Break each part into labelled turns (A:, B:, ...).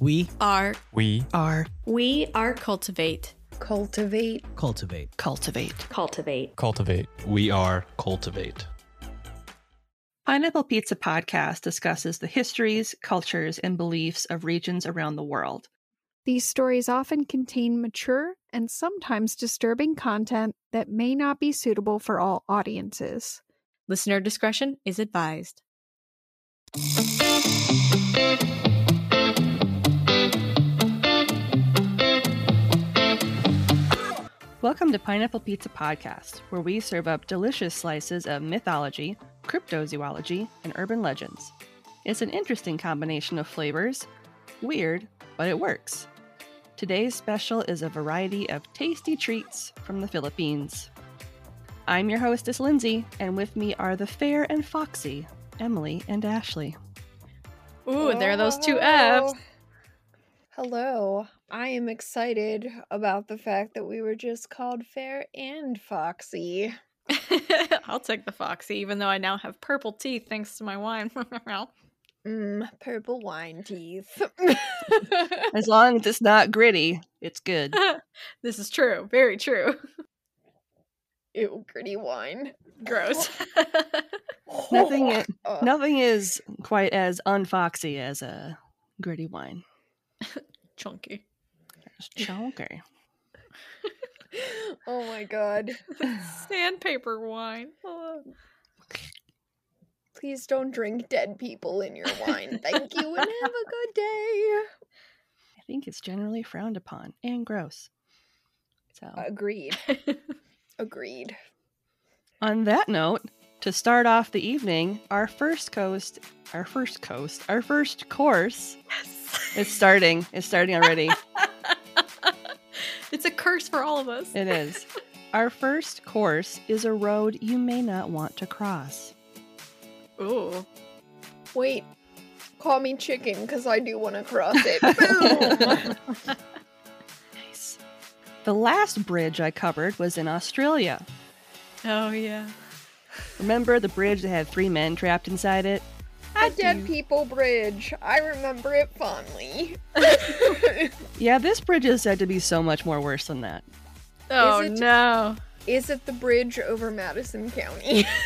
A: We
B: are
C: We
A: are
B: we are cultivate.
D: Cultivate.
A: cultivate.
E: Cultivate.
F: Cultivate.
C: cultivate.
G: We are Cultivate.
E: Pineapple Pizza Podcast discusses the histories, cultures, and beliefs of regions around the world.
H: These stories often contain mature and sometimes disturbing content that may not be suitable for all audiences.
B: Listener discretion is advised.
E: Welcome to Pineapple Pizza Podcast, where we serve up delicious slices of mythology, cryptozoology, and urban legends. It's an interesting combination of flavors. Weird, but it works. Today's special is a variety of tasty treats from the Philippines. I'm your hostess, Lindsay, and with me are the fair and foxy, Emily and Ashley.
B: Ooh, there are those two F's.
D: Hello. I am excited about the fact that we were just called Fair and Foxy.
B: I'll take the foxy, even though I now have purple teeth thanks to my wine.
D: Mmm, purple wine teeth.
E: As long as it's not gritty, it's good.
B: this is true. Very true.
D: Ew, gritty wine.
B: Gross.
E: Nothing i- Nothing is quite as unfoxy as a gritty wine.
B: Chunky.
E: It's chunky.
D: oh my god.
B: Sandpaper wine. Oh.
D: Please don't drink dead people in your wine. Thank you and have a good day.
E: I think it's generally frowned upon and gross. So,
D: Agreed. Agreed.
E: on that note, to start off the evening, our first coast, our first coast, our first course, yes. it's starting. It's starting already.
B: It's curse for all of us.
E: it is. Our first course is a road you may not want to cross.
B: Ooh.
D: Wait. Call me chicken because I do want to cross it. Boom.
E: Nice. The last bridge I covered was in Australia.
B: Oh yeah.
E: Remember the bridge that had three men trapped inside it?
D: The Dead People Bridge. I remember it fondly.
E: Yeah, this bridge is said to be so much more worse than that.
B: Oh
D: it-
B: no.
D: Is it the bridge over Madison County?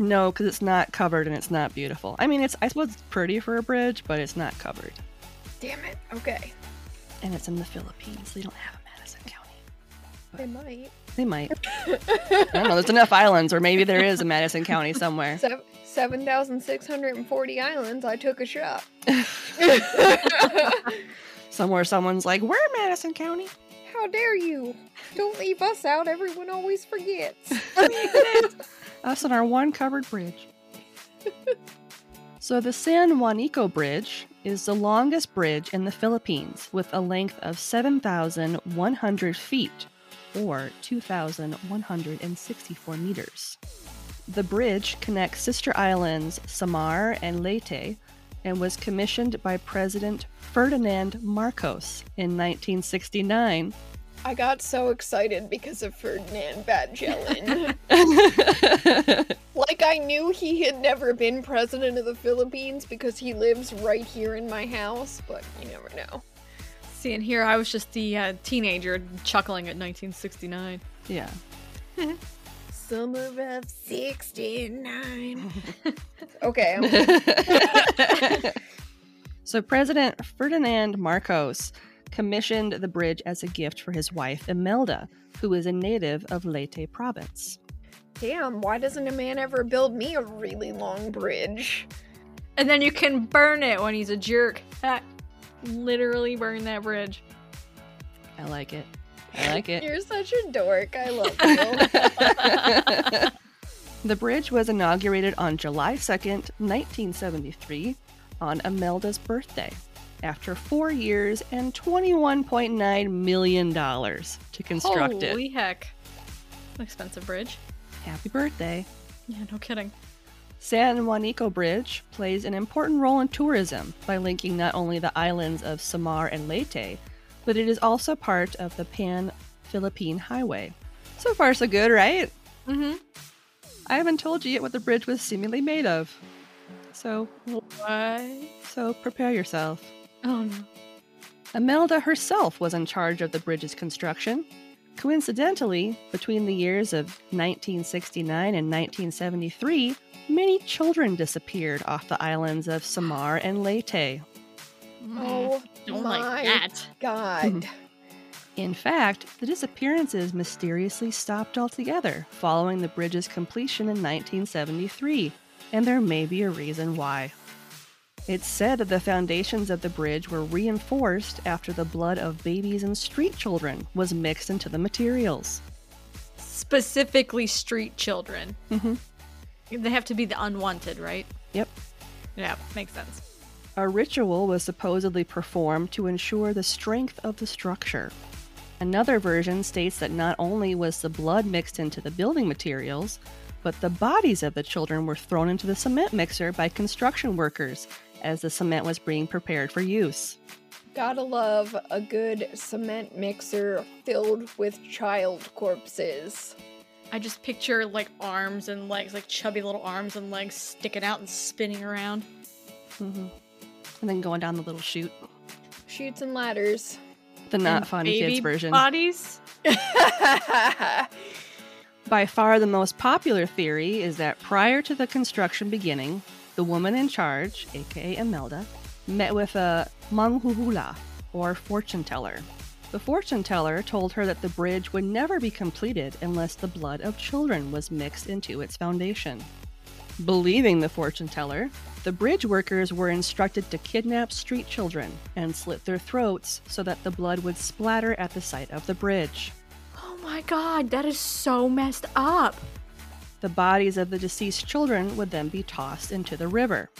E: No, because it's not covered and it's not beautiful. I mean, it's I suppose it's pretty for a bridge, but it's not covered,
D: Damn it. Okay.
E: and it's in the Philippines. They don't have a Madison County.
D: They might.
E: They might. I don't know. There's enough islands, or maybe there is a Madison County somewhere.
D: Sev- 7,640 islands. I took a shot.
E: Somewhere someone's like, "We're Madison County."
D: How dare you? Don't leave us out. Everyone always forgets.
E: Us and our one covered bridge. so the San Juanico Bridge is the longest bridge in the Philippines with a length of 7,100 feet or 2,164 meters. The bridge connects sister islands Samar and Leyte and was commissioned by President Ferdinand Marcos in 1969.
D: I got so excited because of Ferdinand Magellan. like I knew he had never been president of the Philippines because he lives right here in my house, but you never know.
B: See, and here I was just the uh, teenager chuckling at 1969.
E: yeah.
D: Summer of 69. okay,
E: so President Ferdinand Marcos commissioned the bridge as a gift for his wife Imelda, who is a native of Leyte province.
D: Damn, why doesn't a man ever build me a really long bridge?
B: And then you can burn it when he's a jerk. Literally burn that bridge.
E: I like it. I like it.
D: You're such a dork. I love you.
E: the bridge was inaugurated on July 2nd, 1973, on Imelda's birthday, after four years and $21.9 million to construct
B: Holy
E: it.
B: Holy heck. Expensive bridge.
E: Happy birthday.
B: Yeah, no kidding.
E: San Juanico Bridge plays an important role in tourism by linking not only the islands of Samar and Leyte, but it is also part of the Pan Philippine Highway. So far, so good, right?
B: Mm-hmm.
E: I haven't told you yet what the bridge was seemingly made of. So,
B: What?
E: so prepare yourself.
B: Oh no.
E: Imelda herself was in charge of the bridge's construction. Coincidentally, between the years of 1969 and 1973, many children disappeared off the islands of Samar and Leyte.
D: Oh
B: Don't
D: my
B: like that.
D: God.
E: In fact, the disappearances mysteriously stopped altogether following the bridge's completion in 1973, and there may be a reason why. It's said that the foundations of the bridge were reinforced after the blood of babies and street children was mixed into the materials.
B: Specifically, street children.
E: Mm-hmm.
B: They have to be the unwanted, right?
E: Yep.
B: Yeah, makes sense.
E: A ritual was supposedly performed to ensure the strength of the structure. Another version states that not only was the blood mixed into the building materials, but the bodies of the children were thrown into the cement mixer by construction workers as the cement was being prepared for use.
D: Gotta love a good cement mixer filled with child corpses.
B: I just picture like arms and legs, like chubby little arms and legs sticking out and spinning around.
E: Mm-hmm. And then going down the little chute.
D: Shoots and ladders.
E: The not
B: And
E: fun
B: baby
E: kids version.
B: Bodies.
E: By far the most popular theory is that prior to the construction beginning, the woman in charge, aka Imelda, met with a manghuhula, or fortune teller. The fortune teller told her that the bridge would never be completed unless the blood of children was mixed into its foundation. Believing the fortune teller, the bridge workers were instructed to kidnap street children and slit their throats so that the blood would splatter at the site of the bridge.
B: Oh my god, that is so messed up.
E: The bodies of the deceased children would then be tossed into the river.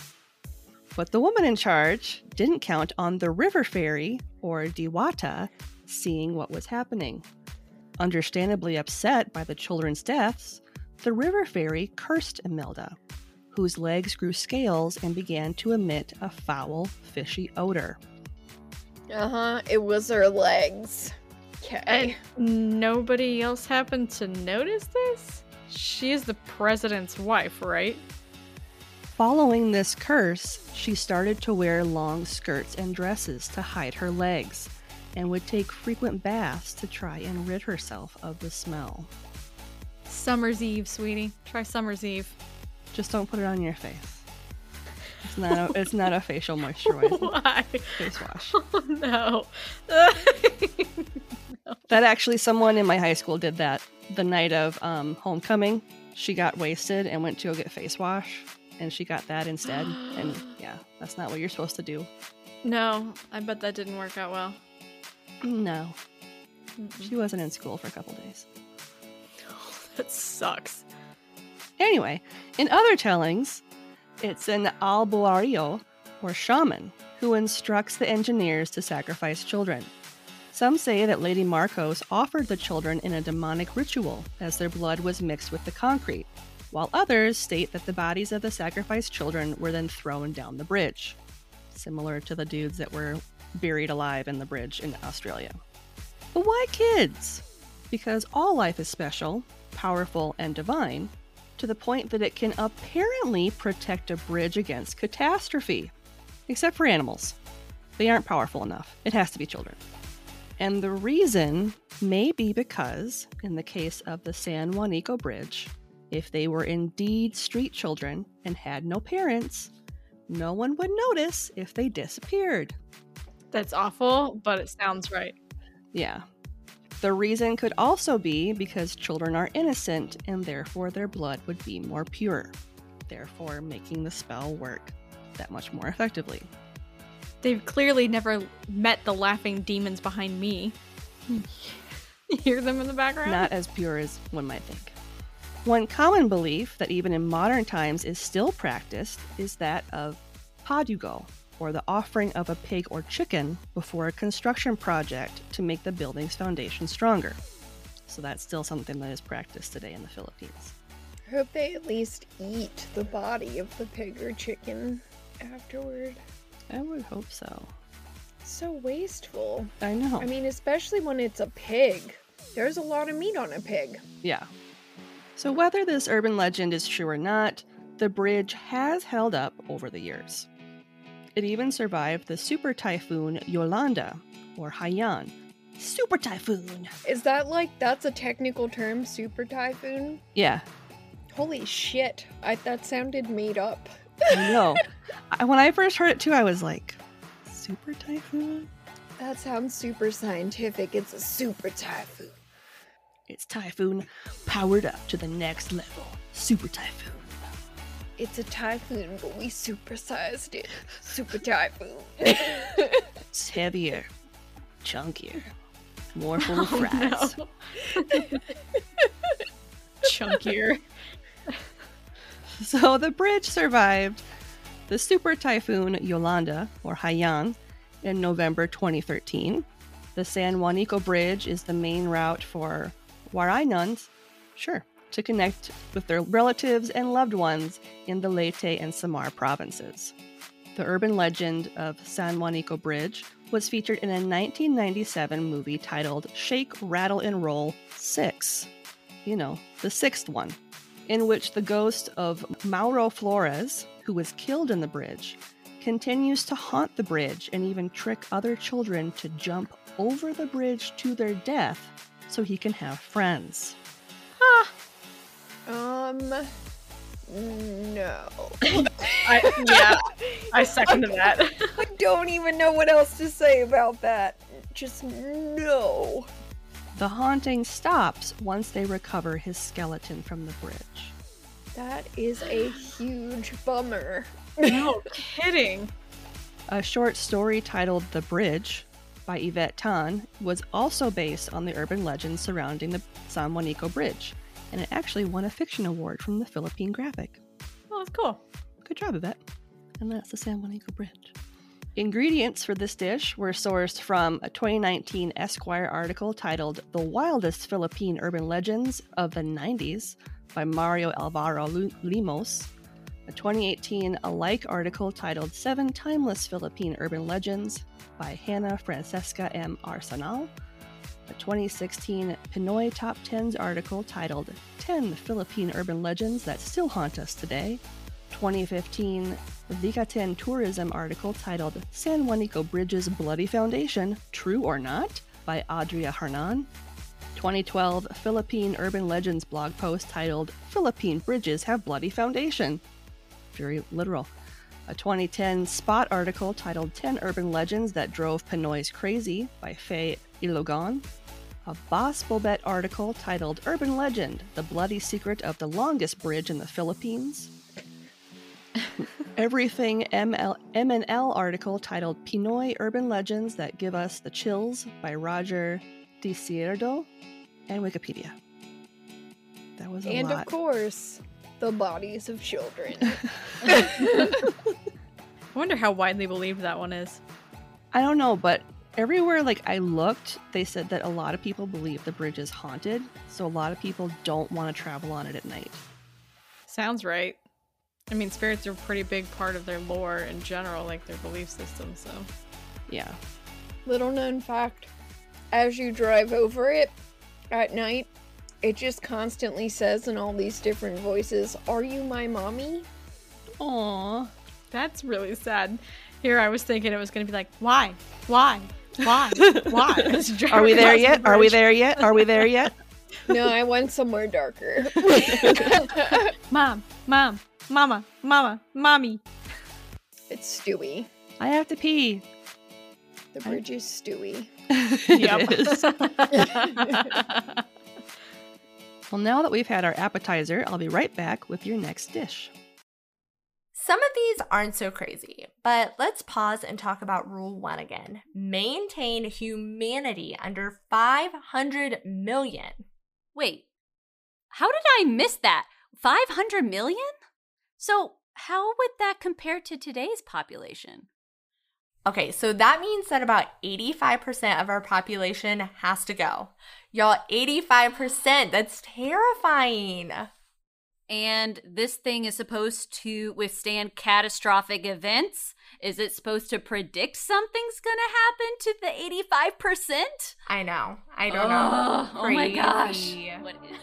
E: But the woman in charge didn't count on the river fairy, or Diwata, seeing what was happening. Understandably upset by the children's deaths, the river fairy cursed Imelda, whose legs grew scales and began to emit a foul, fishy odor.
D: uh huh. It was her legs. Okay.
B: And nobody else happened to notice this? She is the president's wife, right?
E: Following this curse, she started to wear long skirts and dresses to hide her legs, and would take frequent baths to try and rid herself of the smell.
B: Summer's Eve, sweetie. Try Summer's Eve.
E: Just don't put it on your face. It's not a, it's not a facial moisturizer.
B: Why?
E: Face wash.
B: Oh no.
E: That actually, someone in my high school did that the night of um, homecoming. She got wasted and went to go get face wash, and she got that instead. and yeah, that's not what you're supposed to do.
B: no, I bet that didn't work out well.
E: No,
B: Mm-mm.
E: she wasn't in school for a couple days.
B: Oh, That sucks.
E: Anyway, in other tellings, it's an albularyo, or shaman, who instructs the engineers to sacrifice children. Some say that Lady Marcos offered the children in a demonic ritual as their blood was mixed with the concrete, while others state that the bodies of the sacrificed children were then thrown down the bridge, similar to the dudes that were buried alive in the bridge in Australia. But why kids? Because all life is special, powerful, and divine, to the point that it can apparently protect a bridge against catastrophe. Except for animals. They aren't powerful enough. It has to be children. And the reason may be because, in the case of the San Juanico Bridge, if they were indeed street children and had no parents, no one would notice if they disappeared.
B: That's awful, but it sounds right.
E: Yeah. The reason could also be because children are innocent and therefore their blood would be more pure, therefore making the spell work that much more effectively.
B: They've clearly never met the laughing demons behind me. you hear them in the background?
E: Not as pure as one might think. One common belief that even in modern times is still practiced is that of padugo, or the offering of a pig or chicken before a construction project to make the building's foundation stronger. So that's still something that is practiced today in the Philippines.
D: I hope they at least eat the body of the pig or chicken afterward.
E: I would hope so.
D: So wasteful.
E: I know.
D: I mean, especially when it's a pig. There's a lot of meat on a pig.
E: Yeah. So, whether this urban legend is true or not, the bridge has held up over the years. It even survived the super typhoon Yolanda, or Haiyan. Super typhoon.
D: Is that like that's a technical term, super typhoon?
E: Yeah,
D: Holy shit. I that sounded made up.
E: I know. I, when I first heard it too, I was like, super typhoon?
D: That sounds super scientific. It's a super typhoon.
E: It's typhoon powered up to the next level. Super typhoon.
D: It's a typhoon, but we supersized it. Super typhoon.
E: It's heavier, chunkier, more full of
B: Oh, no. Chunkier.
E: So the bridge survived the super typhoon Yolanda, or Haiyan, in November 2013. The San Juanico Bridge is the main route for Warai nuns, sure, to connect with their relatives and loved ones in the Leyte and Samar provinces. The urban legend of San Juanico Bridge was featured in a 1997 movie titled Shake, Rattle, and Roll 6. You know, the sixth one in which the ghost of Mauro Flores, who was killed in the bridge, continues to haunt the bridge and even trick other children to jump over the bridge to their death so he can have friends.
D: Ah, um no.
B: I, yeah, I second that.
D: I don't even know what else to say about that. Just no.
E: The haunting stops once they recover his skeleton from the bridge.
D: That is a huge bummer.
B: No kidding.
E: A short story titled The Bridge by Yvette Tan was also based on the urban legend surrounding the San Juanico Bridge, and it actually won a fiction award from the Philippine Graphic.
B: Oh, that's cool.
E: Good job, Yvette. And that's the San Juanico Bridge. Ingredients for this dish were sourced from a 2019 Esquire article titled The Wildest Philippine Urban Legends of the 90s by Mario Alvaro Limos, a 2018 Alike article titled Seven Timeless Philippine Urban Legends by Hannah Francesca M. Arsenal, a 2016 Pinoy Top 10s article titled 10 Philippine Urban Legends That Still Haunt Us Today, 2015 Vigattin Tourism article titled San Juanico Bridge's Bloody Foundation True or Not by Adria Hernan, 2012 Philippine Urban Legends blog post titled Philippine Bridges Have Bloody Foundation. Very literal. A 2010 Spot article titled 10 Urban Legends That Drove Pinoys Crazy by Faye Ilogon. A Boss Bobet article titled Urban Legend The Bloody Secret of the Longest Bridge in the Philippines. Everything ML, MNL article titled Pinoy Urban Legends That Give Us the Chills by Roger DiCierdo and Wikipedia. That was a
D: And
E: lot.
D: of course, the bodies of children.
B: I wonder how widely believed that one is.
E: I don't know, but everywhere like I looked, they said that a lot of people believe the bridge is haunted, so a lot of people don't want to travel on it at night.
B: Sounds right. I mean, spirits are a pretty big part of their lore in general, like their belief system, so.
E: Yeah.
D: Little known fact as you drive over it at night, it just constantly says in all these different voices, Are you my mommy?
E: Aww.
B: That's really sad. Here I was thinking it was going to be like, why? Why? Why? Why? As you drive
E: Are we there
B: across the
E: yet? Are we there yet? Are we there yet?
D: No, I want somewhere darker.
B: Mom, mom, mama, mama, mommy.
D: it's Stewie.
E: I have to pee.
D: The bridge is Stewie.
E: It is. Well, now that we've had our appetizer, I'll be right back with your next dish.
A: Some of these aren't so crazy, but let's pause and talk about Rule 1 again. Maintain humanity under 500 million.
C: Wait, how did I miss that? 500 million? So, how would that compare to today's population?
A: Okay, so that means that about 85% of our population has to go. Y'all, 85%, that's terrifying.
C: And this thing is supposed to withstand catastrophic events? Is it supposed to predict something's gonna happen to the 85%?
A: I know. I don't
C: Ugh,
A: know.
C: Oh my gosh. What is this?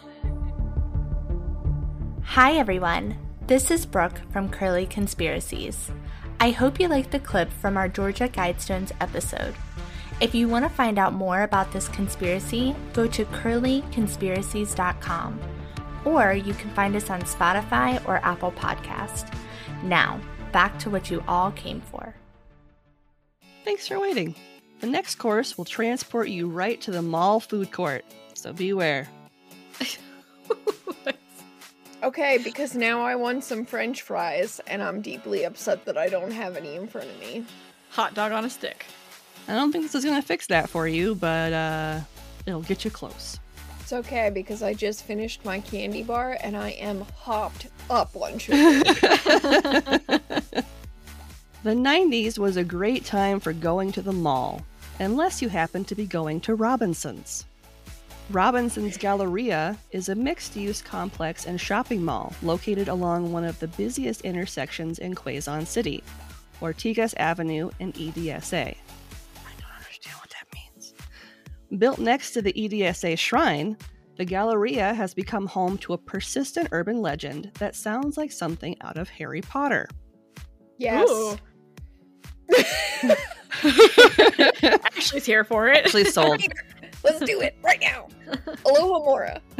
A: Hi, everyone. This is Brooke from Curly Conspiracies. I hope you liked the clip from our Georgia Guidestones episode. If you want to find out more about this conspiracy, go to curlyconspiracies.com or you can find us on Spotify or Apple Podcast. Now, back to what you all came for.
E: Thanks for waiting. The next course will transport you right to the mall food court, so beware.
D: Okay, because now I want some french fries, and I'm deeply upset that I don't have any in front of me.
B: Hot dog on a stick.
E: I don't think this is going to fix that for you, but uh, it'll get you close.
D: It's okay because I just finished my candy bar and I am hopped up on sugar.
E: the 90s was a great time for going to the mall, unless you happen to be going to Robinson's. Robinson's Galleria is a mixed use complex and shopping mall located along one of the busiest intersections in Quezon City, Ortigas Avenue and EDSA. Built next to the EDSA shrine, the Galleria has become home to a persistent urban legend that sounds like something out of Harry Potter.
D: yes.
B: Ashley's here for it.
E: Actually sold.
D: Let's do it right now. Alohomora.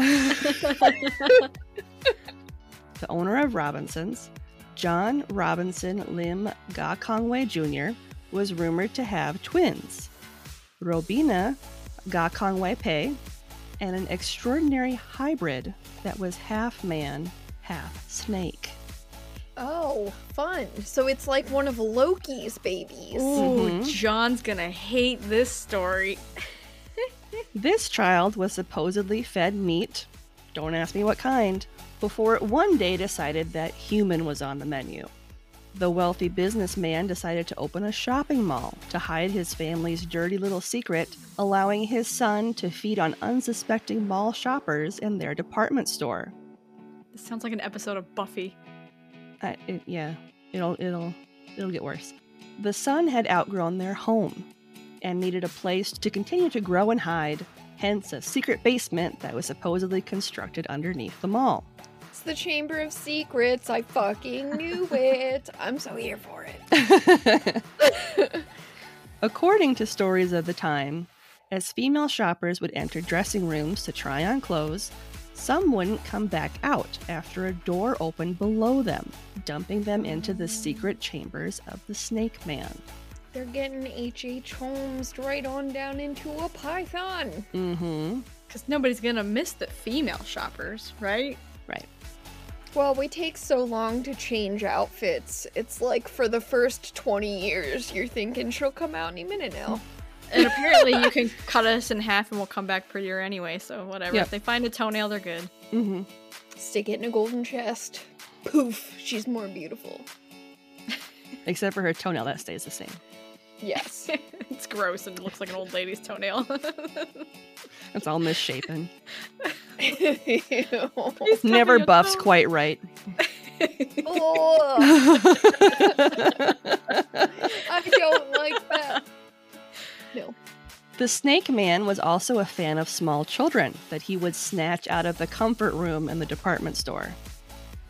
E: the owner of Robinson's, John Robinson Lim Gokongwei Jr., was rumored to have twins, Robina Gokongwei Pei, and an extraordinary hybrid that was half man, half snake.
D: Oh, fun. So it's like one of Loki's babies.
B: Ooh,
E: Mhm.
B: John's gonna hate this story.
E: This child was supposedly fed meat, don't ask me what kind, before it one day decided that human was on the menu. The wealthy businessman decided to open a shopping mall to hide his family's dirty little secret, allowing his son to feed on unsuspecting mall shoppers in their department store.
B: This sounds like an episode of Buffy.
E: I, it, yeah, it'll it'll it'll get worse. The son had outgrown their home and needed a place to continue to grow and hide, hence a secret basement that was supposedly constructed underneath the mall.
D: It's the Chamber of Secrets. I fucking knew it. I'm so here for it.
E: According to stories of the time, as female shoppers would enter dressing rooms to try on clothes, some wouldn't come back out after a door opened below them, dumping them into the secret chambers of the Snake Man.
D: They're getting H.H. Holmes right on down into a python.
E: Mm-hmm.
B: Because nobody's gonna miss the female shoppers, right?
E: Right.
D: Well, we take so long to change outfits. It's like for the first 20 years, you're thinking she'll come out any minute now.
B: And apparently you can cut us in half and we'll come back prettier anyway, so whatever.
E: Yep.
B: If they find a toenail, they're good.
E: Mm-hmm.
D: Stick it in a golden chest. Poof, she's more beautiful.
E: Except for her toenail, that stays the same.
D: Yes.
B: it's gross and looks like an old lady's toenail.
E: It's all misshapen.
D: Ew.
E: Never buffs
B: toes.
E: quite right.
D: I don't like that. No.
E: The Snake Man was also a fan of small children that he would snatch out of the comfort room in the department store.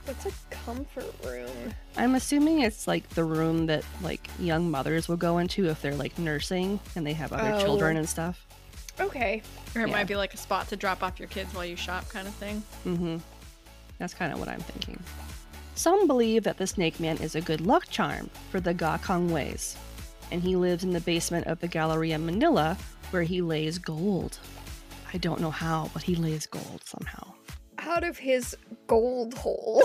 D: What's a comfort room?
E: I'm assuming it's like the room that like young mothers will go into if they're like nursing and they have other
D: Oh.
E: children and stuff.
D: Okay.
B: or it
E: Yeah.
B: might be like a spot to drop off your kids while you shop kind of thing.
E: Mm-hmm. That's kind of what I'm thinking. Some believe that the Snake Man is a good luck charm for the Gokongweis, and he lives in the basement of the Galleria Manila where he lays gold. I don't know how, but he lays gold somehow.
D: Out of his gold hole.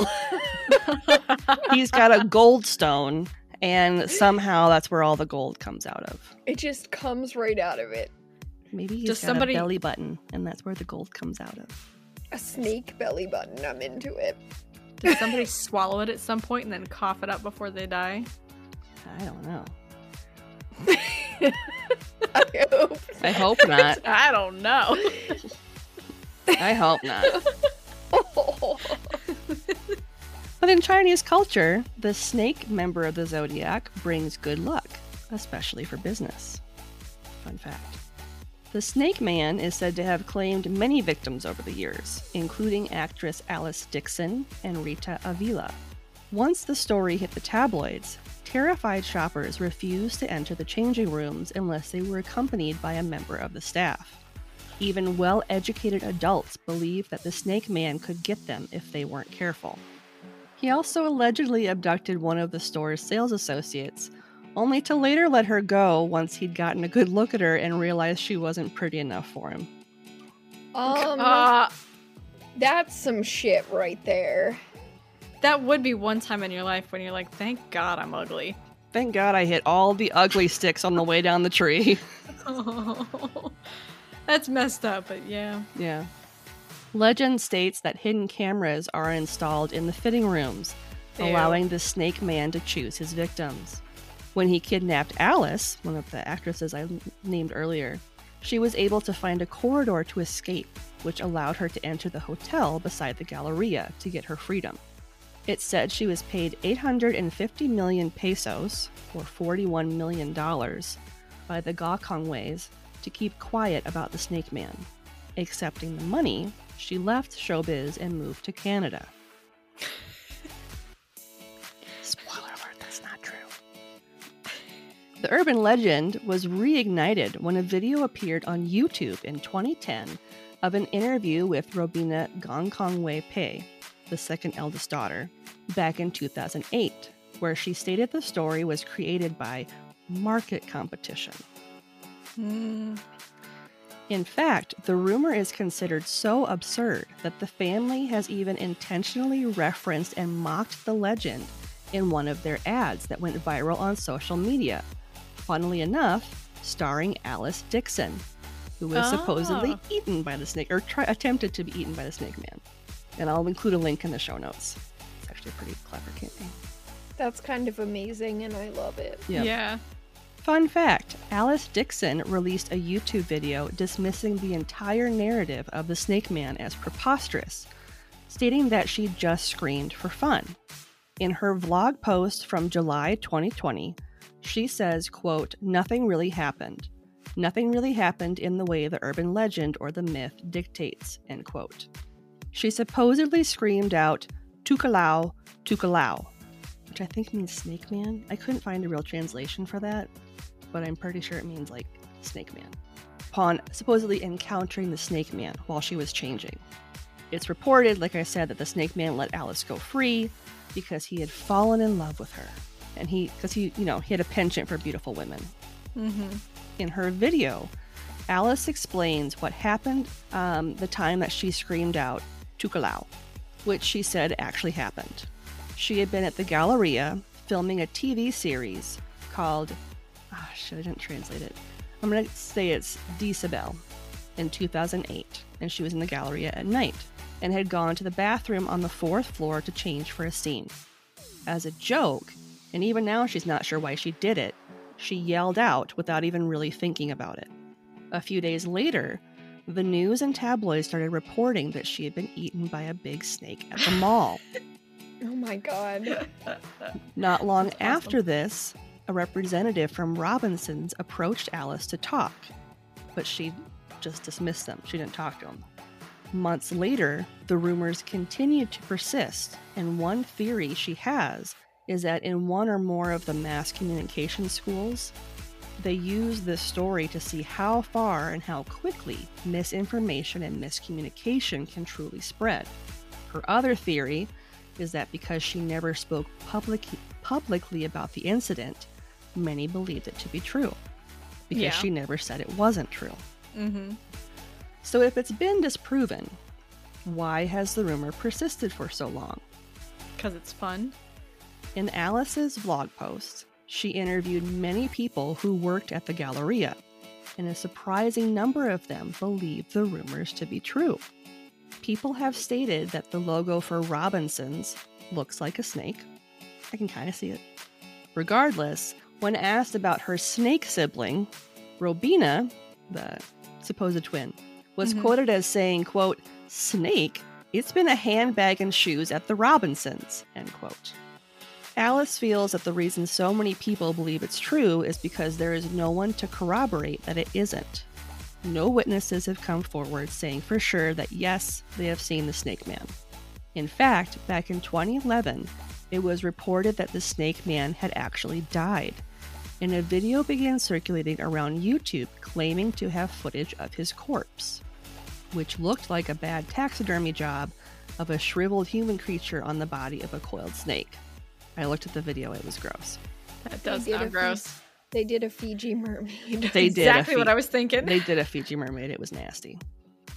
E: He's got a gold stone, and somehow that's where all the gold comes out of.
D: it just comes right out of it.
E: Maybe he's
B: Does
E: got
B: somebody-
E: a belly button, and that's where the gold comes out of.
D: A snake belly button. I'm into it.
B: Did somebody swallow it at some point and then cough it up before they die?
E: I don't know.
D: I hope.
E: I hope not.
B: I don't know.
E: I hope not. But in Chinese culture, the snake member of the zodiac brings good luck, especially for business. Fun fact. The Snake Man is said to have claimed many victims over the years, including actress Alice Dixon and Rita Avila. Once the story hit the tabloids, Terrified shoppers refused to enter the changing rooms unless they were accompanied by a member of the staff. Even well educated adults believed that the snake man could get them if they weren't careful. He also allegedly abducted one of the store's sales associates, only to later let her go once he'd gotten a good look at her and realized she wasn't pretty enough for him.
D: Um,
B: Uh,
D: that's some shit right there.
B: that would be one time in your life when you're like, thank God I'm ugly.
E: Thank God I hit all the ugly sticks on the way down the tree.
B: That's messed up, but yeah.
E: Yeah. Legend states that hidden cameras are installed in the fitting rooms,
B: Ew.
E: allowing the snake man to choose his victims. When he kidnapped Alice, one of the actresses I named earlier, she was able to find a corridor to escape, which allowed her to enter the hotel beside the Galleria to get her freedom. It said she was paid 850 million pesos, or $41 million, by the Gokongweis to keep quiet about the Snake Man. Accepting the money, she left showbiz and moved to Canada. Spoiler alert, that's not true. The urban legend was reignited when a video appeared on YouTube in 2010 of an interview with Robina Gokongwei Pei, the second eldest daughter, back in 2008, where she stated the story was created by market competition.
B: Mm.
E: In fact, the rumor is considered so absurd that the family has even intentionally referenced and mocked the legend in one of their ads that went viral on social media. Funnily enough, starring Alice Dixon, who was supposedly
B: Ah.
E: eaten by the snake, or try- attempted to be eaten by the snake man. And I'll include a link in the show notes. It's actually a pretty clever campaign.
D: That's kind of amazing, and I love it.
E: Yep.
B: Yeah.
E: Fun fact Alice Dixon released a YouTube video dismissing the entire narrative of the Snake Man as preposterous, stating that she just screamed for fun. In her vlog post from July 2020, she says, quote, nothing really happened. Nothing really happened in the way the urban legend or the myth dictates, end quote. She supposedly screamed out, Tukalau, Tukalau, which I think means snake man. I couldn't find a real translation for that, but I'm pretty sure it means like snake man. Upon supposedly encountering the snake man while she was changing. It's reported, like I said, that the snake man let Alice go free because he had fallen in love with her. And he, because he, you know, he had a penchant for beautiful women.
B: Mm-hmm.
E: In her video, Alice explains what happened um, the time that she screamed out, Tukalau, which she said actually happened. She had been at the Galleria filming a TV series called, ah, shit, I didn't translate it. I'm going to say it's Decibel in 2008, and she was in the Galleria at night and had gone to the bathroom on the fourth floor to change for a scene. As a joke, and even now she's not sure why she did it, she yelled out without even really thinking about it. A few days later, the news and tabloids started reporting that she had been eaten by a big snake at the mall.
D: Oh my god.
E: Not long
B: awesome.
E: after this, a representative from Robinson's approached Alice to talk, but she just dismissed them. She didn't talk to them. Months later, the rumors continued to persist, and one theory she has is that in one or more of the mass communication schools, they use this story to see how far and how quickly misinformation and miscommunication can truly spread. Her other theory is that because she never spoke public, publicly about the incident, many believed it to be true because
B: Yeah.
E: she never said it wasn't true.
B: Mm-hmm.
E: So, if it's been disproven, why has the rumor persisted for so long?
B: Because it's fun.
E: In Alice's vlog post, she interviewed many people who worked at the Galleria, and a surprising number of them believed the rumors to be true. People have stated that the logo for Robinsons looks like a snake. I can kind of see it. Regardless, when asked about her snake sibling, Robina, the supposed twin, was
B: Mhm.
E: quoted as saying, quote, Snake? It's been a handbag and shoes at the Robinsons, end quote. Alice feels that the reason so many people believe it's true is because there is no one to corroborate that it isn't. No witnesses have come forward saying for sure that yes, they have seen the Snake Man. In fact, back in 2011, it was reported that the snake man had actually died, and a video began circulating around YouTube claiming to have footage of his corpse, which looked like a bad taxidermy job of a shriveled human creature on the body of a coiled snake. I looked at the video, it was gross.
B: That
D: They
B: does
D: did a
B: sound
D: Fi-
B: gross.
D: They did a Fiji mermaid.
E: They did a
B: exactly what I was thinking.
E: They did a Fiji mermaid, it was nasty.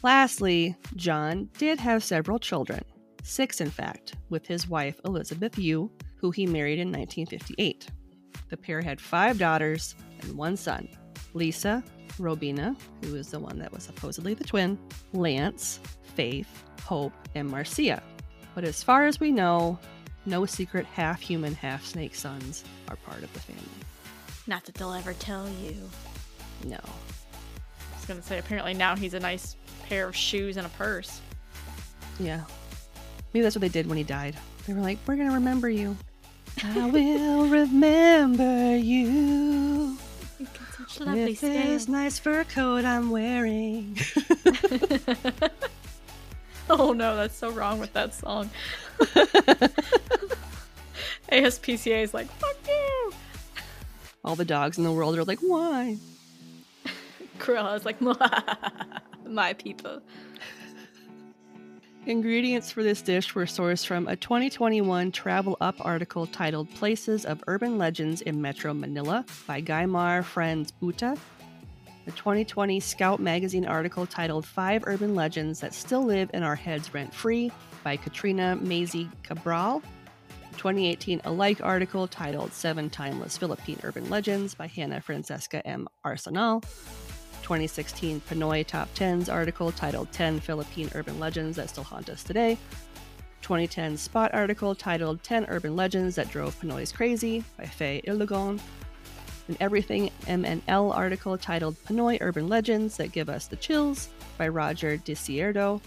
E: Lastly, John did have several children, six in fact, with his wife Elizabeth Yu, who he married in 1958. The pair had five daughters and one son Lisa, Robina, who is the one that was supposedly the twin, Lance, Faith, Hope, and Marcia. But as far as we know, no secret half human, half snake sons are part of the family.
B: Not that they'll ever tell you.
E: No.
B: I was gonna say apparently now he's a nice pair of shoes and a purse.
E: Yeah. Maybe that's what they did when he died. They were like, we're going to remember you. I will remember you.
B: Such lovely
E: with this nice fur coat I'm wearing.
B: oh no, that's so wrong with that song. ASPCA is like, fuck you.
E: All the dogs in the world are like, why?
B: Cruella is like, my people.
E: Ingredients for this dish were sourced from a 2021 Travel Up article titled Places of Urban Legends in Metro Manila by Guymar Friends Buta. The 2020 Scout magazine article titled Five Urban Legends That Still Live in Our Heads Rent Free by Katrina Mazie Cabral. The 2018 Alike article titled Seven Timeless Philippine Urban Legends by Hannah Francesca M. Arsenal. 2016 Pinoy Top 10s article titled 10 Philippine Urban Legends That Still Haunt Us Today. 2010 Spot article titled 10 Urban Legends That Drove Pinoys Crazy by Faye Ilogon. An Everything MNL article titled Pinoy Urban Legends That Give Us the Chills by Roger DiCierdo.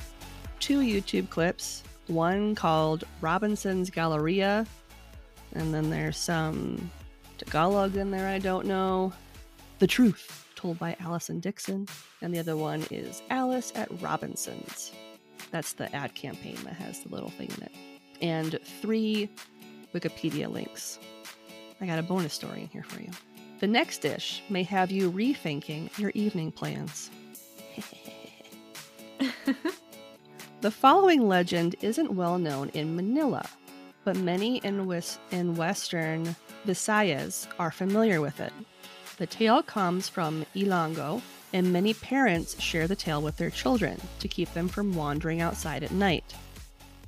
E: Two YouTube clips, one called Robinson's Galleria, and then there's some Tagalog in there I don't know. The Truth, told by Allison Dixon, and the other one is Alice at Robinson's. That's the ad campaign that has the little thing in it. And three Wikipedia links. I got a bonus story in here for you. The next dish may have you rethinking your evening plans. the following legend isn't well known in Manila, but many in, Wis- in Western Visayas are familiar with it. The tale comes from Ilango, and many parents share the tale with their children to keep them from wandering outside at night.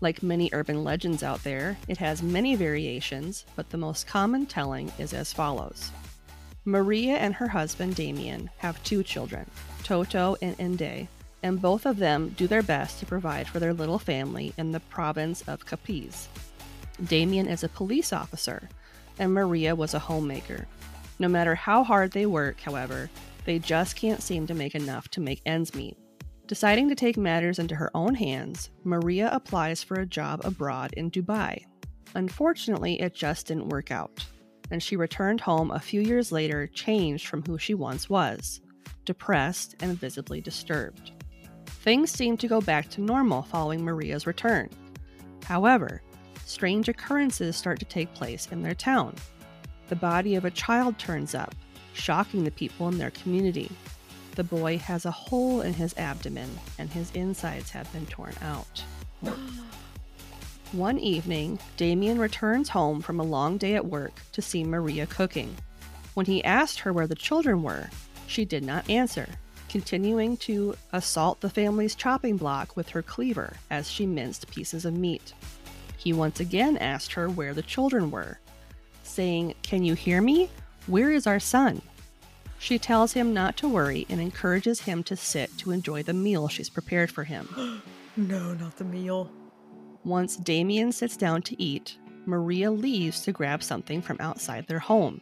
E: Like many urban legends out there, it has many variations, but the most common telling is as follows Maria and her husband Damien have two children, Toto and Inday, and both of them do their best to provide for their little family in the province of Capiz. Damien is a police officer, and Maria was a homemaker. No matter how hard they work, however, they just can't seem to make enough to make ends meet. Deciding to take matters into her own hands, Maria applies for a job abroad in Dubai. Unfortunately, it just didn't work out, and she returned home a few years later changed from who she once was depressed and visibly disturbed. Things seemed to go back to normal following Maria's return. However, strange occurrences start to take place in their town. The body of a child turns up, shocking the people in their community. The boy has a hole in his abdomen, and his insides have been torn out. One evening, Damien returns home from a long day at work to see Maria cooking. When he asked her where the children were, she did not answer, continuing to assault the family's chopping block with her cleaver as she minced pieces of meat. He once again asked her where the children were, saying, Can you hear me? Where is our son? She tells him not to worry and encourages him to sit to enjoy the meal she's prepared for him.
B: No, not the meal.
E: Once Damien sits down to eat, Maria leaves to grab something from outside their home.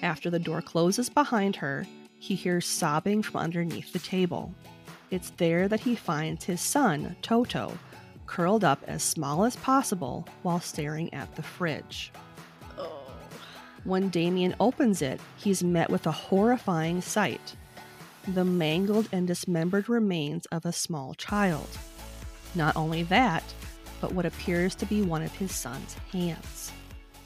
E: After the door closes behind her, he hears sobbing from underneath the table. It's there that he finds his son, Toto, curled up as small as possible while staring at the fridge. When Damien opens it, he's met with a horrifying sight the mangled and dismembered remains of a small child. Not only that, but what appears to be one of his son's hands.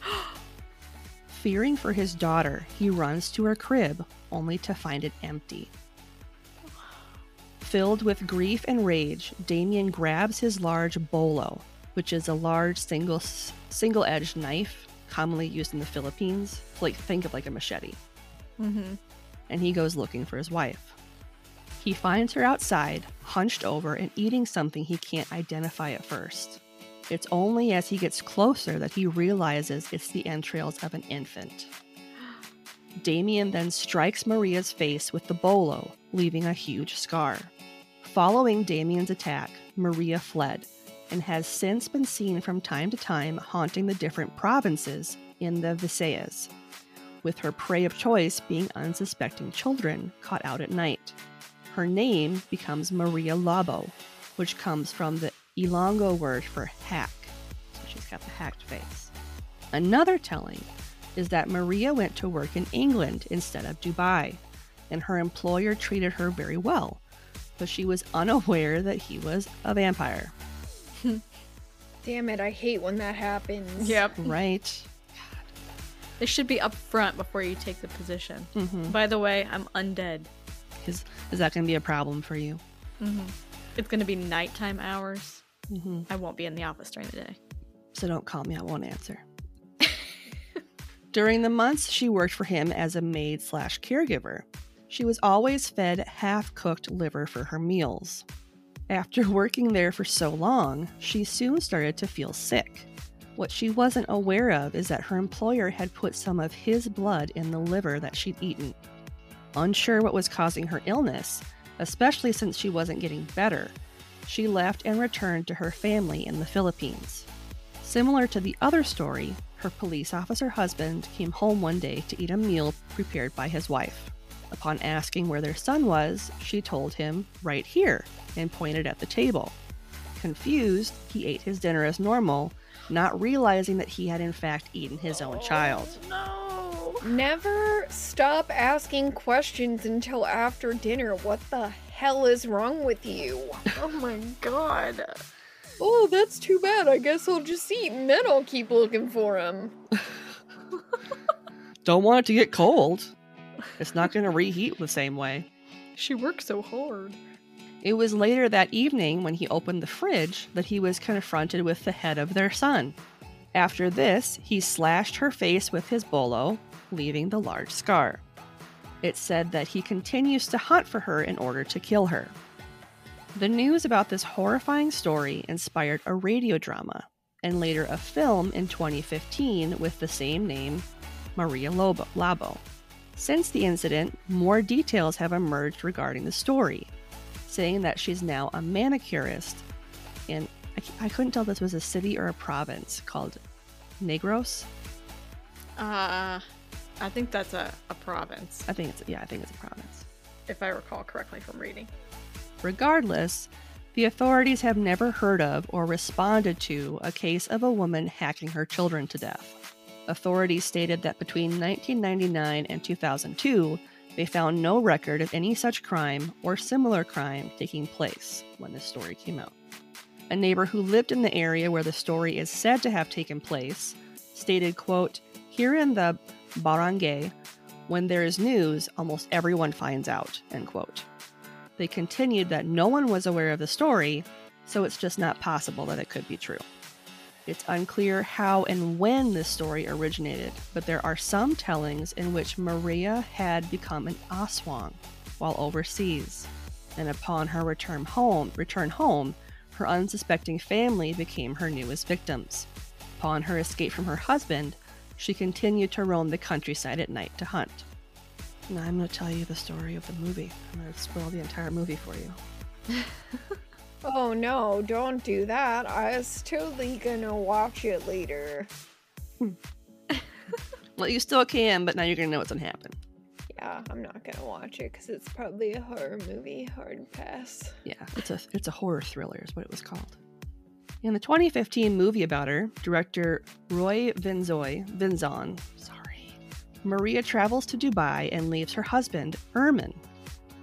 E: Fearing for his daughter, he runs to her crib only to find it empty. Filled with grief and rage, Damien grabs his large bolo, which is a large single single-edged knife commonly used in the Philippines. to Like think of like a machete.
B: Mm-hmm.
E: And he goes looking for his wife. He finds her outside, hunched over and eating something he can't identify at first. It's only as he gets closer that he realizes it's the entrails of an infant. Damien then strikes Maria's face with the bolo, leaving a huge scar. Following Damien's attack, Maria fled and has since been seen from time to time haunting the different provinces in the Visayas, with her prey of choice being unsuspecting children caught out at night. Her name becomes Maria Lobo, which comes from the Ilongo word for hack, so she's got the hacked face. Another telling is that Maria went to work in England instead of Dubai, and her employer treated her very well, but she was unaware that he was a vampire.
D: Damn it, I hate when that happens.
B: Yep.
E: Right?
B: They should be up front before you take the position.
E: Mm-hmm.
B: By the way, I'm undead.
E: Is, is that going to be a problem for you?
B: Mm-hmm. It's going to be nighttime hours.
E: Mm-hmm.
B: I won't be in the office during the day.
E: So don't call me, I won't answer. During the months she worked for him as a maid slash caregiver, she was always fed half cooked liver for her meals. After working there for so long, she soon started to feel sick. What she wasn't aware of is that her employer had put some of his blood in the liver that she'd eaten. Unsure what was causing her illness, especially since she wasn't getting better, she left and returned to her family in the Philippines. Similar to the other story, her police officer husband came home one day to eat a meal prepared by his wife. Upon asking where their son was, she told him, right here, and pointed at the table. Confused, he ate his dinner as normal, not realizing that he had in fact eaten his own oh, child.
B: No.
D: Never stop asking questions until after dinner. What the hell is wrong with you?
B: Oh my god.
D: Oh, that's too bad. I guess I'll just eat and then I'll keep looking for him.
E: Don't want it to get cold. It's not going to reheat the same way.
B: She worked so hard.
E: It was later that evening when he opened the fridge that he was confronted with the head of their son. After this, he slashed her face with his bolo, leaving the large scar. It said that he continues to hunt for her in order to kill her. The news about this horrifying story inspired a radio drama and later a film in 2015 with the same name, Maria Lobo. Labo. Since the incident, more details have emerged regarding the story, saying that she's now a manicurist in, I, I couldn't tell if this was a city or a province called Negros.
B: Uh, I think that's a, a province,
E: I think it's, yeah, I think it's a province.
B: if I recall correctly from reading.
E: Regardless, the authorities have never heard of or responded to a case of a woman hacking her children to death. Authorities stated that between 1999 and 2002, they found no record of any such crime or similar crime taking place when this story came out. A neighbor who lived in the area where the story is said to have taken place stated, quote, Here in the barangay, when there is news, almost everyone finds out, end quote. They continued that no one was aware of the story, so it's just not possible that it could be true. It's unclear how and when this story originated, but there are some tellings in which Maria had become an aswang while overseas, and upon her return home, return home, her unsuspecting family became her newest victims. Upon her escape from her husband, she continued to roam the countryside at night to hunt. Now I'm going to tell you the story of the movie. I'm going to spoil the entire movie for you.
D: Oh no, don't do that. I was totally gonna watch it later.
E: Well, you still can, but now you're to know what's to happen.
D: Yeah, I'm not gonna watch it because it's probably a horror movie. Hard pass.
E: Yeah, it's a it's a horror thriller is what it was called. In the 2015 movie about her, director Roy Vinzoy Vinzon, sorry, Maria travels to Dubai and leaves her husband Ermin,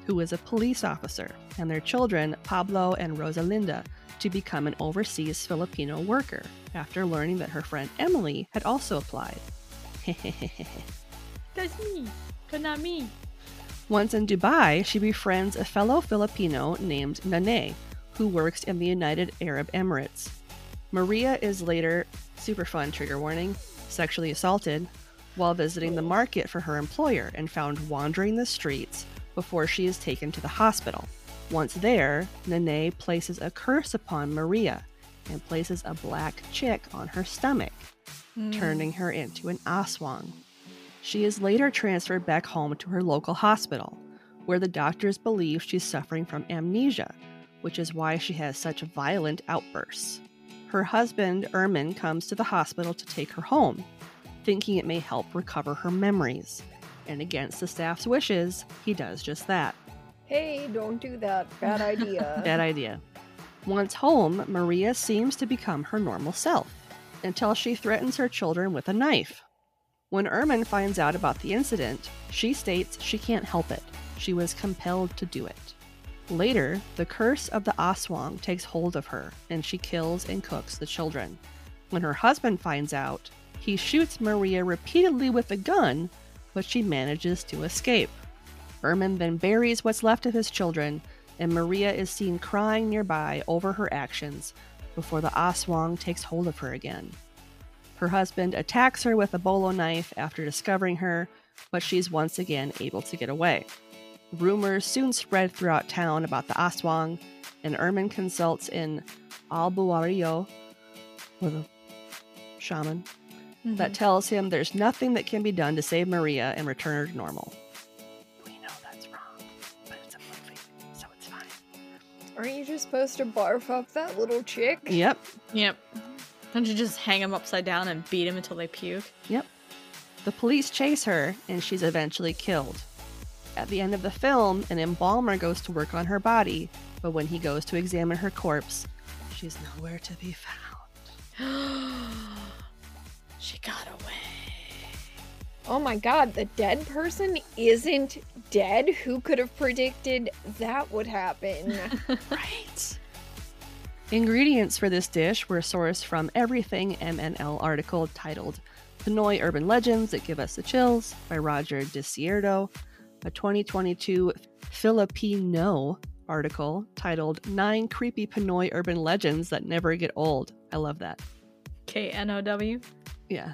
E: who is a police officer, and their children Pablo and Rosalinda to become an overseas Filipino worker after learning that her friend Emily had also applied.
B: That's me, me.
E: Once in Dubai, she befriends a fellow Filipino named Nane, who works in the United Arab Emirates. Maria is later, super fun trigger warning, sexually assaulted while visiting the market for her employer and found wandering the streets before she is taken to the hospital. Once there, Nene places a curse upon Maria and places a black chick on her stomach, hmm. turning her into an aswang. She is later transferred back home to her local hospital, where the doctors believe she's suffering from amnesia, which is why she has such violent outbursts. Her husband, Ermin, comes to the hospital to take her home, thinking it may help recover her memories. And against the staff's wishes, he does just that.
D: Hey, don't do that. Bad idea.
E: Bad idea. Once home, Maria seems to become her normal self until she threatens her children with a knife. When Ermin finds out about the incident, she states she can't help it. She was compelled to do it. Later, the curse of the Aswang takes hold of her, and she kills and cooks the children. When her husband finds out, he shoots Maria repeatedly with a gun, but she manages to escape. Ermin then buries what's left of his children, and Maria is seen crying nearby over her actions before the Aswang takes hold of her again. Her husband attacks her with a bolo knife after discovering her, but she's once again able to get away. Rumors soon spread throughout town about the Aswang, and Ermin consults in albularyo with a shaman that mm-hmm. tells him there's nothing that can be done to save Maria and return her to normal.
D: Aren't you just supposed to barf up that little chick?
E: Yep,
B: Yep. Don't you just hang them upside down and beat them until they puke?
E: Yep. The police chase her, and she's eventually killed. At the end of the film, an embalmer goes to work on her body, but when he goes to examine her corpse, she's nowhere to be found.
B: she got away.
D: Oh my god, the dead person isn't dead? Who could have predicted that would happen?
E: Right. Ingredients for this dish were sourced from Everything MNL article titled Pinoy Urban Legends That Give Us the Chills by Roger DeCierto, a 2022 Filipino article titled Nine Creepy Pinoy Urban Legends That Never Get Old. I love that.
B: K N O W.
E: Yeah.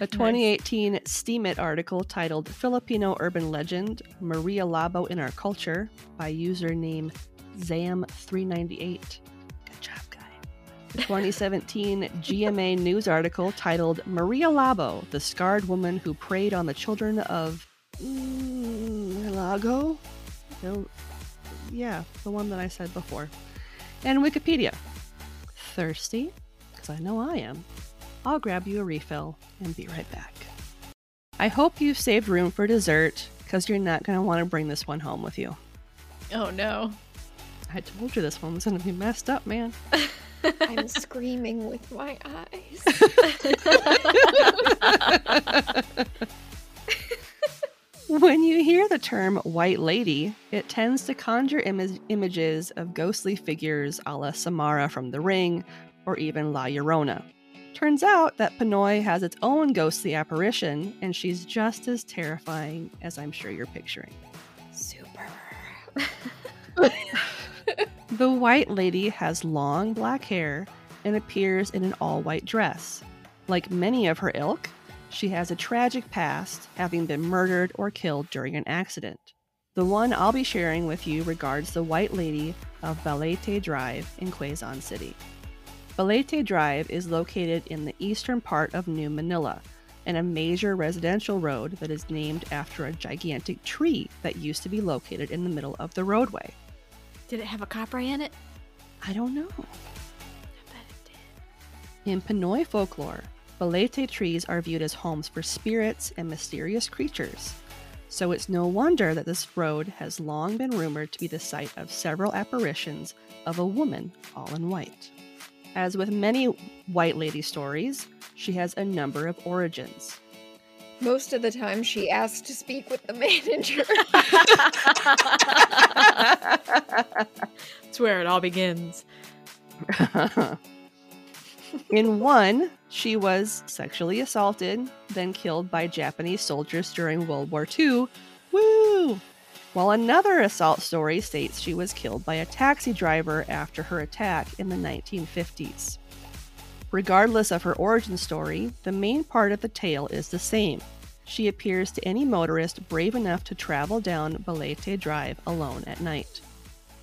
E: A 2018 Steemit article titled Filipino Urban Legend Maria Labo in Our Culture by username Zam398. Good job, guy. The 2017 GMA news article titled Maria Labo, the scarred woman who preyed on the children of mm, Lago? No, yeah, the one that I said before. And Wikipedia. Thirsty? Because I know I am. I'll grab you a refill and be right back. I hope you've saved room for dessert because you're not going to want to bring this one home with you.
B: Oh no.
E: I told you this one was going to be messed up, man.
D: I'm screaming with my eyes.
E: When you hear the term white lady, it tends to conjure Im- images of ghostly figures a la Samara from The Ring or even La Llorona. Turns out that Pinoy has its own ghostly apparition, and she's just as terrifying as I'm sure you're picturing.
D: Super.
E: The white lady has long black hair and appears in an all white dress. Like many of her ilk, she has a tragic past, having been murdered or killed during an accident. The one I'll be sharing with you regards the White Lady of Balete Drive in Quezon City. Balete Drive is located in the eastern part of New Manila and a major residential road that is named after a gigantic tree that used to be located in the middle of the roadway.
B: Did it have a kapre in it?
E: I don't know.
B: I bet it did.
E: In Pinoy folklore, Balete trees are viewed as homes for spirits and mysterious creatures. So it's no wonder that this road has long been rumored to be the site of several apparitions of a woman all in white. As with many White Lady stories, she has a number of origins.
D: Most of the time, she asks to speak with the manager.
B: That's where it all begins.
E: In one, she was sexually assaulted, then killed by Japanese soldiers during World War II. Woo! While another assault story states she was killed by a taxi driver after her attack in the 1950s. Regardless of her origin story, the main part of the tale is the same. She appears to any motorist brave enough to travel down Balete Drive alone at night.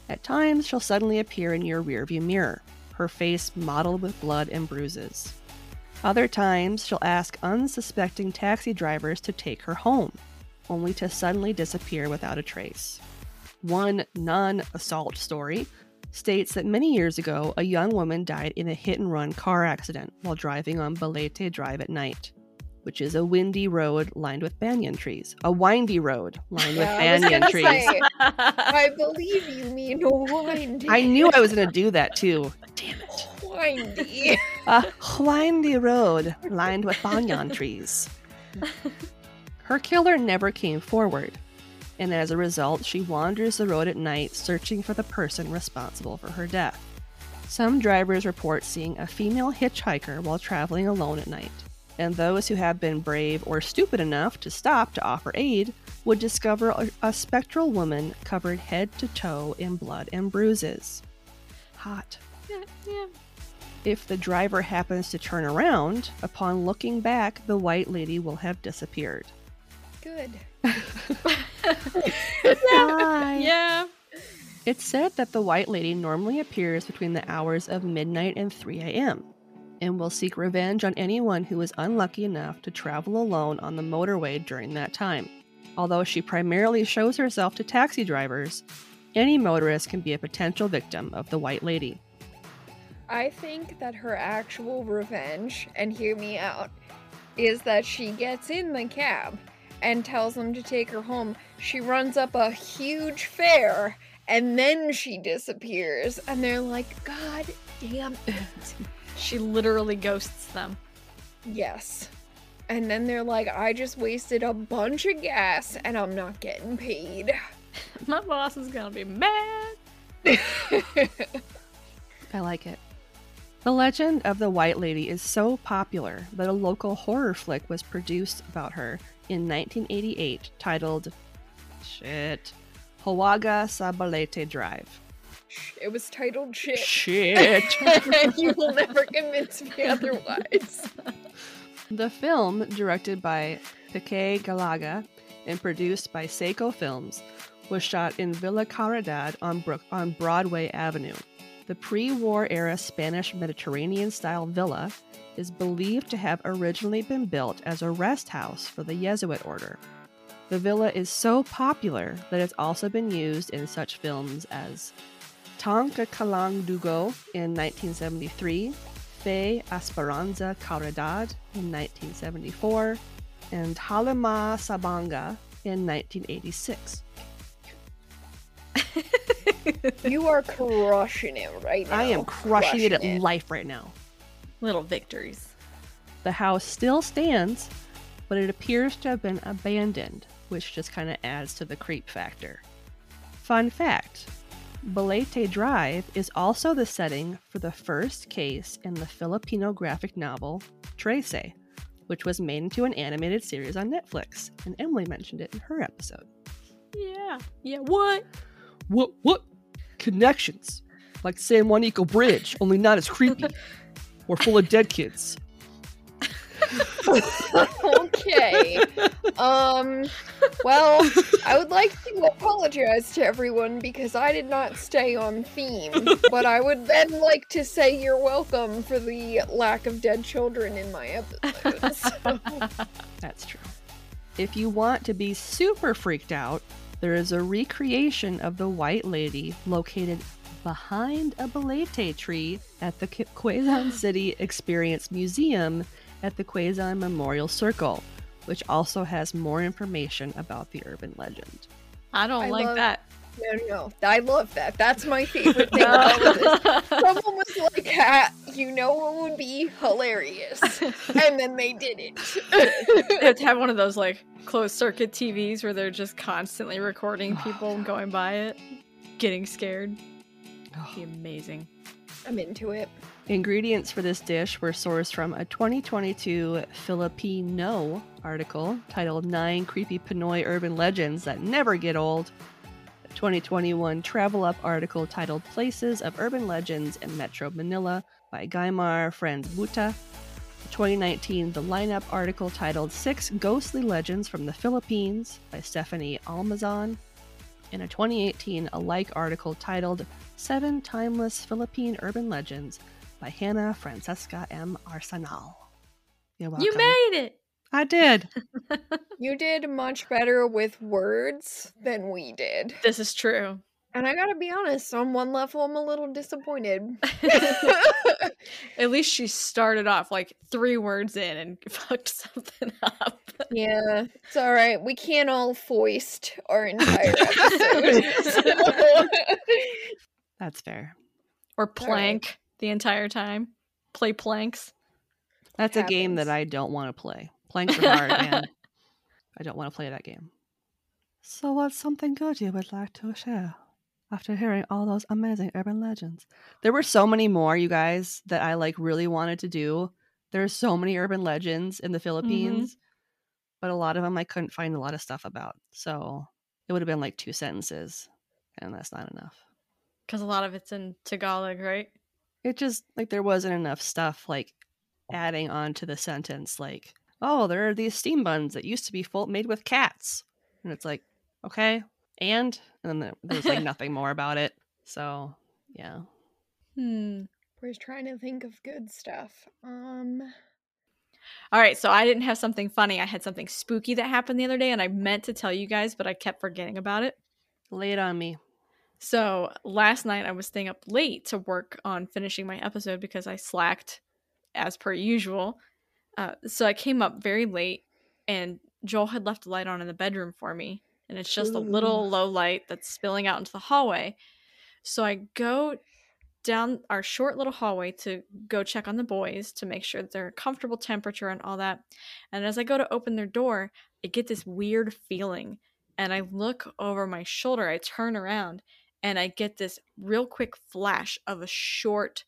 E: At times, she'll suddenly appear in your rearview mirror, her face mottled with blood and bruises. Other times, she'll ask unsuspecting taxi drivers to take her home, only to suddenly disappear without a trace. One non assault story states that many years ago, a young woman died in a hit and run car accident while driving on Balete Drive at night, which is a windy road lined with banyan trees. A windy road lined with
D: Yeah, I was
E: banyan
D: gonna
E: trees.
D: say, I believe you mean windy.
E: I knew I was going to do that too. Damn it.
D: windy.
E: A windy road lined with banyan trees. Her killer never came forward, and as a result, she wanders the road at night searching for the person responsible for her death. Some drivers report seeing a female hitchhiker while traveling alone at night, and those who have been brave or stupid enough to stop to offer aid would discover a, a spectral woman covered head to toe in blood and bruises. Hot. If the driver happens to turn around, upon looking back, the white lady will have disappeared.
D: Good.
B: Yeah.
E: It's said that the white lady normally appears between the hours of midnight and 3 a.m. and will seek revenge on anyone who is unlucky enough to travel alone on the motorway during that time. Although she primarily shows herself to taxi drivers, any motorist can be a potential victim of the white lady.
D: I think that her actual revenge, and hear me out, is that she gets in the cab and tells them to take her home. She runs up a huge fare and then she disappears. And they're like, God damn it.
B: She literally ghosts them.
D: Yes. And then they're like, I just wasted a bunch of gas and I'm not getting paid.
B: My boss is gonna be mad.
E: I like it. The legend of the White Lady is so popular that a local horror flick was produced about her in 1988 titled Shit. Hiwaga sa Balete Drive.
D: It was titled shit.
E: Shit.
D: you will never convince me otherwise.
E: the film, directed by Peque Gallaga and produced by Seiko Films, was shot in Villa Caridad on, Brook- on Broadway Avenue. The pre war era Spanish Mediterranean style villa is believed to have originally been built as a rest house for the Jesuit order. The villa is so popular that it's also been used in such films as Tanka Kalang Dugo in 1973, Fe Esperanza Caridad in 1974, and Halimaw sa Banga in 1986.
D: You are crushing it right now.
E: I am crushing it at
D: Crushing
E: life right now.
B: Little victories.
E: The house still stands, but it appears to have been abandoned, which just kind of adds to the creep factor. Fun fact Balete Drive is also the setting for the first case in the Filipino graphic novel Trese, which was made into an animated series on Netflix, and Emily mentioned it in her episode.
B: Yeah. Yeah. What?
E: What? What? Connections. Like San Juanico Bridge, only not as creepy. We're full of dead kids.
D: okay. Um, well, I would like to apologize to everyone because I did not stay on theme, but I would then like to say you're welcome for the lack of dead children in my episodes.
E: That's true. If you want to be super freaked out, there is a recreation of the White Lady located behind a balete tree at the K- Quezon City Experience Museum at the Quezon Memorial Circle, which also has more information about the urban legend.
B: I don't
D: I
B: like
D: love-
B: that.
D: no, no, I love that. That's my favorite thing about this. Someone was like, ah, you know what would be hilarious? And then they did it.
B: They have to have one of those like closed circuit TVs where they're just constantly recording people going by it, getting scared. Be amazing.
D: I'm into it.
E: Ingredients for this dish were sourced from a 2022 Filipino article titled Nine Creepy Pinoy Urban Legends That Never Get Old, a 2021 Travel Up article titled Places of Urban Legends in Metro Manila by Gaimar Friends Buta, 2019 The Lineup article titled Six Ghostly Legends from the Philippines by Stephanie Almazan, and a 2018 Alike article titled Seven Timeless Philippine Urban Legends by Hannah Francesca M. Arsenal. You're welcome.
B: You made it.
E: I did.
D: You did much better with words than we did.
B: This is true.
D: And I gotta be honest, on one level, I'm a little disappointed.
B: At least she started off like three words in and fucked something up.
D: yeah, it's all right. We can't all foist our entire episode. so-
E: That's fair.
B: Or
D: right.
B: plank the entire time. Play planks.
E: That's a game that. I don't want to play. Planks are hard, man. I don't want to play that game. So, what's something good you would like to share after hearing all those amazing urban legends? There were so many more, you guys, that I like really wanted to do. There's so many urban legends in the mm-hmm. Philippines, but a lot of them I couldn't find a lot of stuff about. So, it would have been like two sentences, and that's not enough.
B: Because a lot of it's in Tagalog, right?
E: it just like there wasn't enough stuff like adding on to the sentence like oh there are these steam buns that used to be full made with cats and it's like okay and and then there, there was like nothing more about it so yeah
B: Hmm.
D: We're trying to think of good stuff. Um,
B: All right, so I didn't have something funny. I had something spooky that happened the other day, and I meant to tell you guys, but I kept forgetting about it.
E: lay it on me
B: So last night I was staying up late to work on finishing my episode because I slacked as per usual. Uh, so I came up very late, and Joel had left a light on in the bedroom for me, and it's just a little low light that's spilling out into the hallway. So I go down our short little hallway to go check on the boys to make sure that they're comfortable temperature and all that. And as I go to open their door, I get this weird feeling. And I look over my shoulder, I turn around, and I get this real quick flash of a short,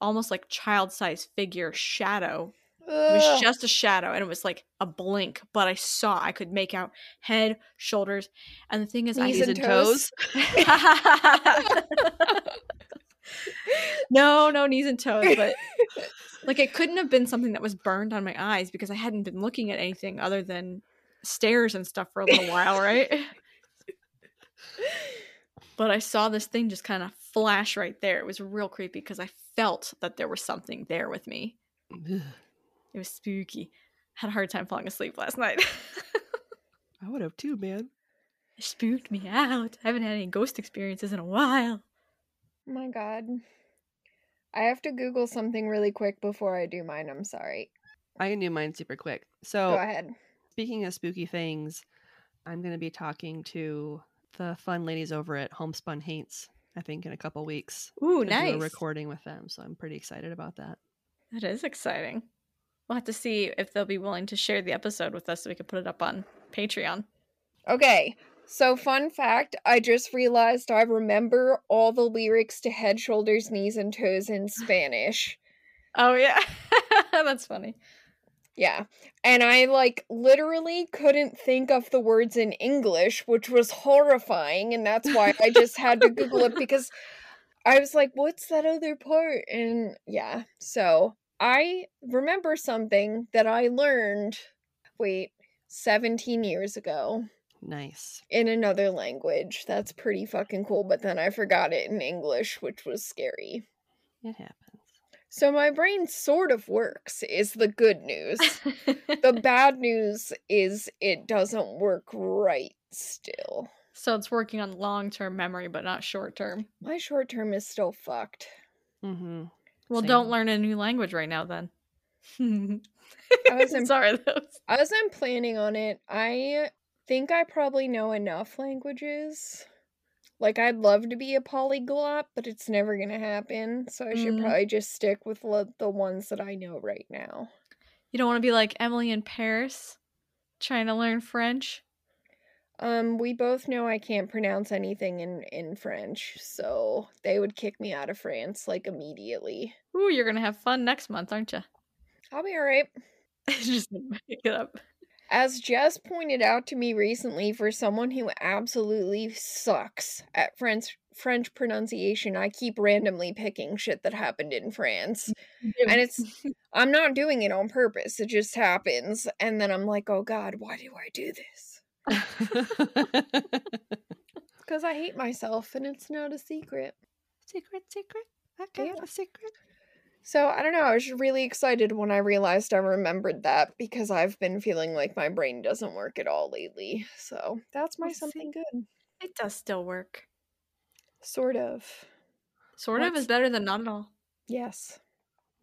B: almost like child sized figure shadow. It was just a shadow and it was like a blink, but I saw I could make out head, shoulders, and the thing is,
D: Knees
B: I
D: and toes?
B: no, no knees and toes, but like it couldn't have been something that was burned on my eyes because I hadn't been looking at anything other than stairs and stuff for a little while, right? but I saw this thing just kind of flash right there. It was real creepy because I felt that there was something there with me.
E: Ugh,
B: It was spooky. Had a hard time falling asleep last night.
E: i would have too man
B: it spooked me out. I haven't had any ghost experiences in a while.
D: Oh my god. I have to Google something really quick before I do mine. I'm sorry.
E: i can do mine super quick
D: Go
E: so
D: ahead.
E: speaking of spooky things i'm going to be talking to the fun ladies over at homespun haints i think in a couple weeks
B: Ooh,
E: to do
B: nice.
E: a recording with them so i'm pretty excited about that
B: That is exciting. We'll have to see if they'll be willing to share the episode with us so we can put it up on Patreon.
D: Okay. So, fun fact I just realized I remember all the lyrics to Head, Shoulders, Knees, and Toes in Spanish.
B: Oh yeah, that's funny.
D: Yeah. And I, like, literally couldn't think of the words in English, which was horrifying. And that's why I just had to Google it because I was like, what's that other part? And yeah. So I remember something that I learned, wait, 17 years ago
E: nice
D: in another language. That's pretty fucking cool. But then I forgot it in English, which was scary.
E: it happens
D: So my brain sort of works, is the good news. the bad news is it doesn't work right still.
B: so it's working on long term memory, but not short term.
D: My short term is still fucked.
E: mm-hmm
B: Well,
E: Same.
B: don't learn a new language right now then.
D: I was in-
B: sorry. That was...
D: I wasn't planning on it. I think I probably know enough languages. Like, I'd love to be a polyglot, but it's never gonna happen. So I should
B: Mhm.
D: probably just stick with lo- the ones that I know right now.
B: You don't want to be like Emily in Paris, trying to learn French.
D: Um, we both know I can't pronounce anything in in French, so they would kick me out of France like immediately.
B: Ooh, you're gonna have fun next month, aren't you?
D: I'll be alright.
B: Just make it up.
D: As Jess pointed out to me recently, for someone who absolutely sucks at French French pronunciation, I keep randomly picking shit that happened in France. And it's I'm not doing it on purpose. It just happens. And then I'm like, oh god, why do I do this? Because I hate myself and it's not a secret.
E: secret, secret. I got
D: Yeah.
E: a secret.
D: So I don't know, I was really excited when I realized I remembered that because I've been feeling like my brain doesn't work at all lately. So that's my
B: Let's see.
D: something good.
B: It does still work.
D: Sort of.
B: Sort of is better than not at all.
D: Yes.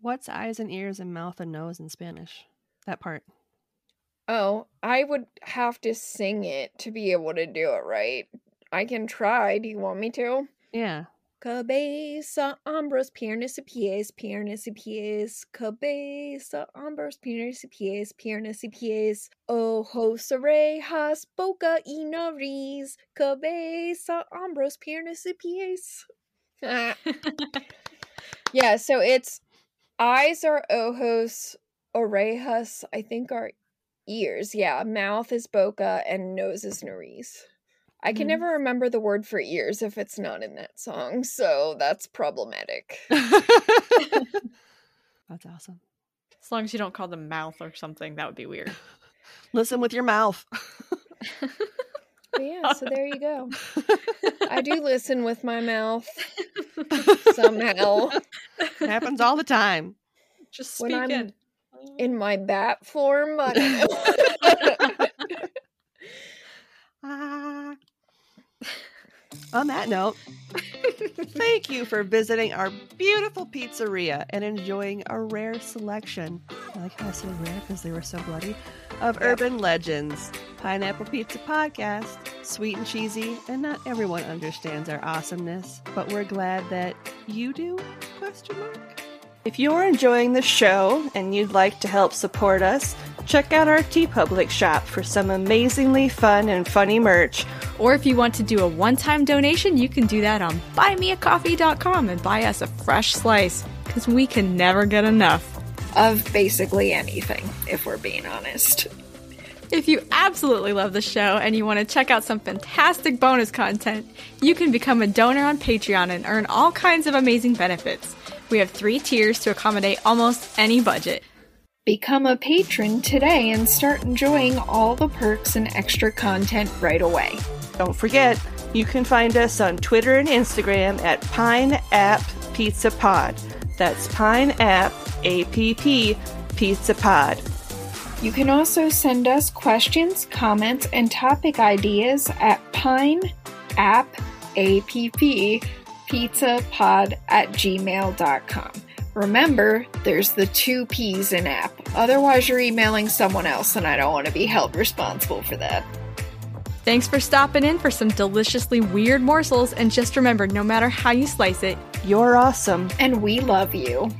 E: What's eyes and ears and mouth and nose in Spanish? That part.
D: Oh, I would have to sing it to be able to do it right. I can try. Do you want me to?
E: Yeah.
D: Cabeza, hombros, piernas y pies, piernas y pies, cabeza, hombros, piernas y pies, piernas y pies, ojos, orejas, boca y nariz, cabeza, hombros, piernas y pies. Ah. yeah, so it's eyes are ojos, orejas, I think are ears. Yeah, mouth is boca and nose is nariz. I can
B: Mhm.
D: never remember the word for ears if it's not in that song, so that's problematic.
E: That's awesome.
B: As long as you don't call them mouth or something, that would be weird.
E: Listen with your mouth.
D: Yeah, so there you go. I do listen with my mouth somehow
E: It happens all the time.
B: Just
D: When I'm-
B: in.
D: In my bat form. I don't know.
E: Ah. On that note, thank you for visiting our beautiful pizzeria and enjoying a rare selection. I like how I said rare because they were so bloody. Of urban legends, Pineapple Pizza Podcast, sweet and cheesy, and not everyone understands our awesomeness, but we're glad that you do? Question mark. If you're enjoying the show and you'd like to help support us, check out our TeePublic shop for some amazingly fun and funny merch.
B: Or if you want to do a one time donation, you can do that on buymeacoffee.com and buy us a fresh slice because we can never get enough.
D: of basically anything, if we're being honest.
B: If you absolutely love the show and you want to check out some fantastic bonus content, you can become a donor on Patreon and earn all kinds of amazing benefits. We have three tiers to accommodate almost any budget.
H: Become a patron today and start enjoying all the perks and extra content right away.
E: Don't forget, you can find us on Twitter and Instagram at Pine App Pizza Pod. That's Pine App APP Pizza Pod.
H: You can also send us questions, comments, and topic ideas at pine app app pizza pod at gmail.com. Remember, there's the two P's in app. Otherwise, you're emailing someone else, and I don't want to be held responsible for that.
B: Thanks for stopping in for some deliciously weird morsels, and just remember no matter how you slice it,
E: You're awesome.
H: And we love you.